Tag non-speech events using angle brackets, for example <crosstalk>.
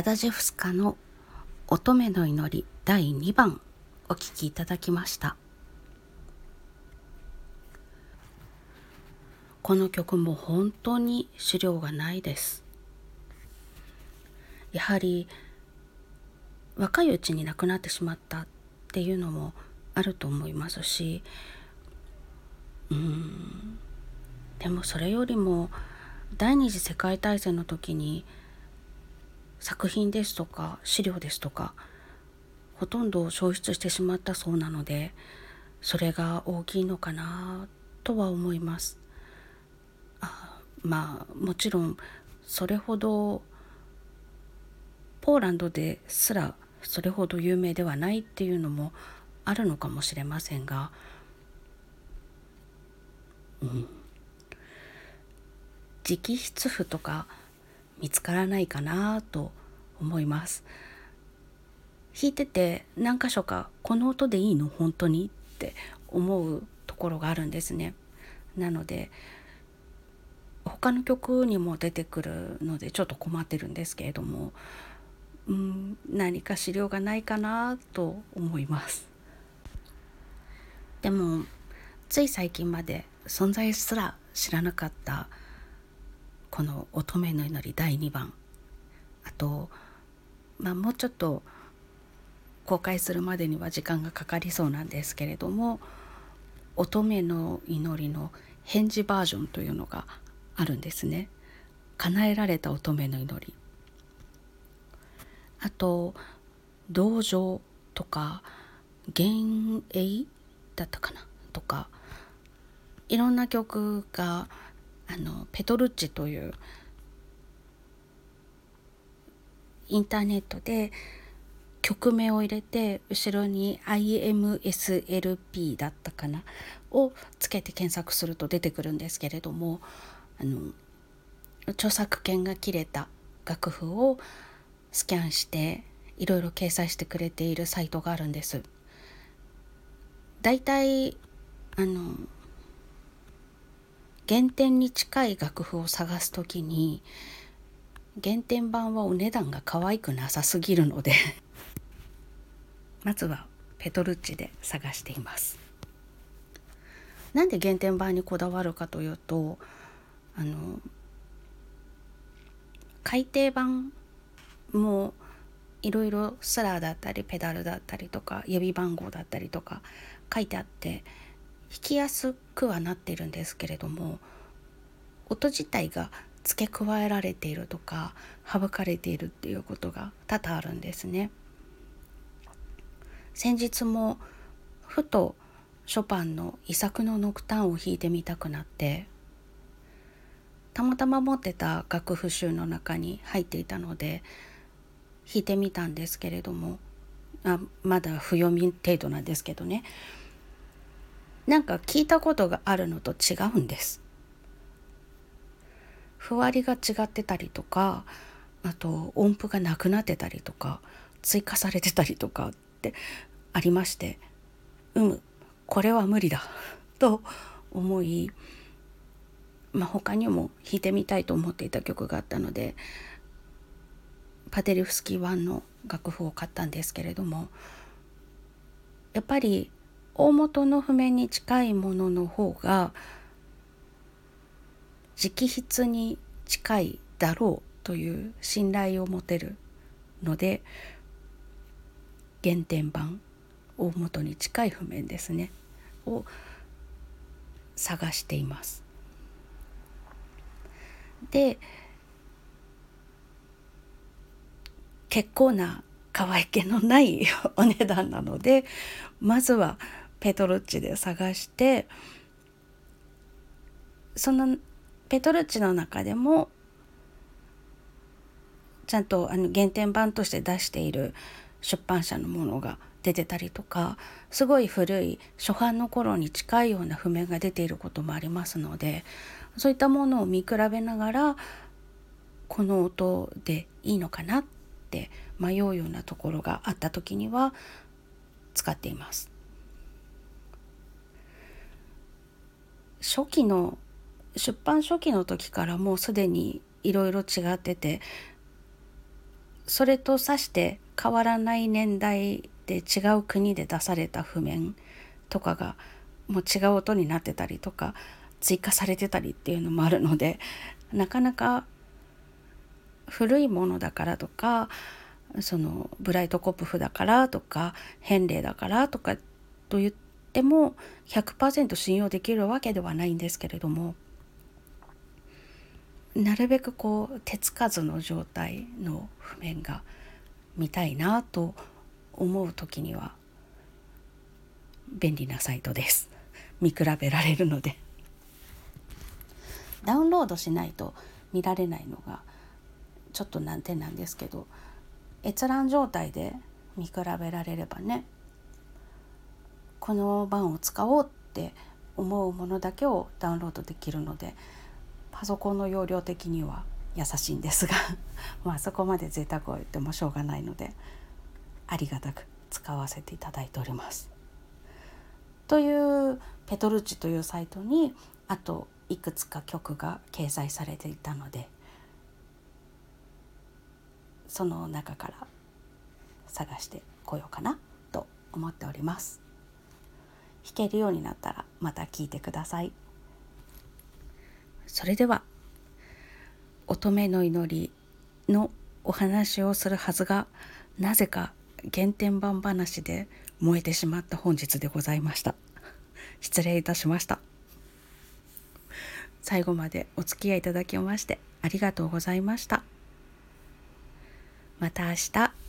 バダジェフスカの乙女の祈り第2番お聴きいただきました。この曲も本当に資料がないです。やはり若いうちに亡くなってしまったっていうのもあると思いますしうんでもそれよりも第二次世界大戦の時に作品ですとか資料ですとかほとんど消失してしまったそうなのでそれが大きいのかなとは思います。あまあもちろんそれほどポーランドですらそれほど有名ではないっていうのもあるのかもしれませんが、うん、直筆譜とか見つからないかなと思います。弾いてて何箇所かこの音でいいの本当にって思うところがあるんですね。なので他の曲にも出てくるのでちょっと困ってるんですけれどもうん何か資料がないかなと思います。でもつい最近まで存在すら知らなかったこの「乙女の祈り」第2番あと、まあ、もうちょっと公開するまでには時間がかかりそうなんですけれども「乙女の祈り」の返事バージョンというのがあるんですね。叶えられた乙女の祈りあと「道場」とか「幻影」だったかなとかいろんな曲があのペトルッチというインターネットで曲名を入れて後ろに IMSLP だったかなをつけて検索すると出てくるんですけれどもあの著作権が切れた楽譜をスキャンしていろいろ掲載してくれているサイトがあるんです。だいたいあの原点に近い楽譜を探す時に原点版はお値段が可愛くなさすぎるので <laughs> まずはペトルッチで探しています。なんで原点版にこだわるかというとあの改訂版もいろいろスラーだったりペダルだったりとか指番号だったりとか書いてあってきやすくはなってるんですけれども音自体が付け加えられているとか省かれているっていうことが多々あるんですね。先日もふとショパンの遺作のノクターンを弾いてみたくなってたまたま持ってた楽譜集の中に入っていたので弾いてみたんですけれどもあまだ不読み程度なんですけどねなんか聞いたことがあるのと違うんです。ふわりが違ってたりとかあと音符がなくなってたりとか追加されてたりとかってありましてうむこれは無理だ <laughs> と思い、まあ、他にも弾いてみたいと思っていた曲があったのでパテリフスキー1の楽譜を買ったんですけれどもやっぱり大元の譜面に近いものの方が直筆に近いだろうという信頼を持てるので原点版大元に近い譜面ですねを探しています。で結構な可愛げのないお値段なのでまずはペトルッチで探してそのペトルッチの中でもちゃんとあの原点版として出している出版社のものが出てたりとかすごい古い初版の頃に近いような譜面が出ていることもありますのでそういったものを見比べながらこの音でいいのかなって迷うようなところがあった時には使っています。初期の出版初期の時からもうすでにいろいろ違っててそれとさして変わらない年代で違う国で出された譜面とかがもう違う音になってたりとか追加されてたりっていうのもあるのでなかなか古いものだからとかそのブライトコップフだからとか返礼だからとかと言っても100%信用できるわけではないんですけれどもなるべくこう手つかずの状態の譜面が見たいなと思う時には便利なサイトです。<laughs> 見比べられるのでダウンロードしないと見られないのがちょっと難点なんですけど閲覧状態で見比べられればねこの版を使おうって思うものだけをダウンロードできるのでパソコンの容量的には優しいんですが <laughs> まあそこまで贅沢を言ってもしょうがないのでありがたく使わせていただいております。というペトルチというサイトにあといくつか曲が掲載されていたのでその中から探してこようかなと思っております弾けるようになったらまた聞いてください。それでは乙女の祈りのお話をするはずがなぜか原点版話で燃えてしまった本日でございました。失礼いたしました。最後までお付き合いいただきましてありがとうございました。また明日。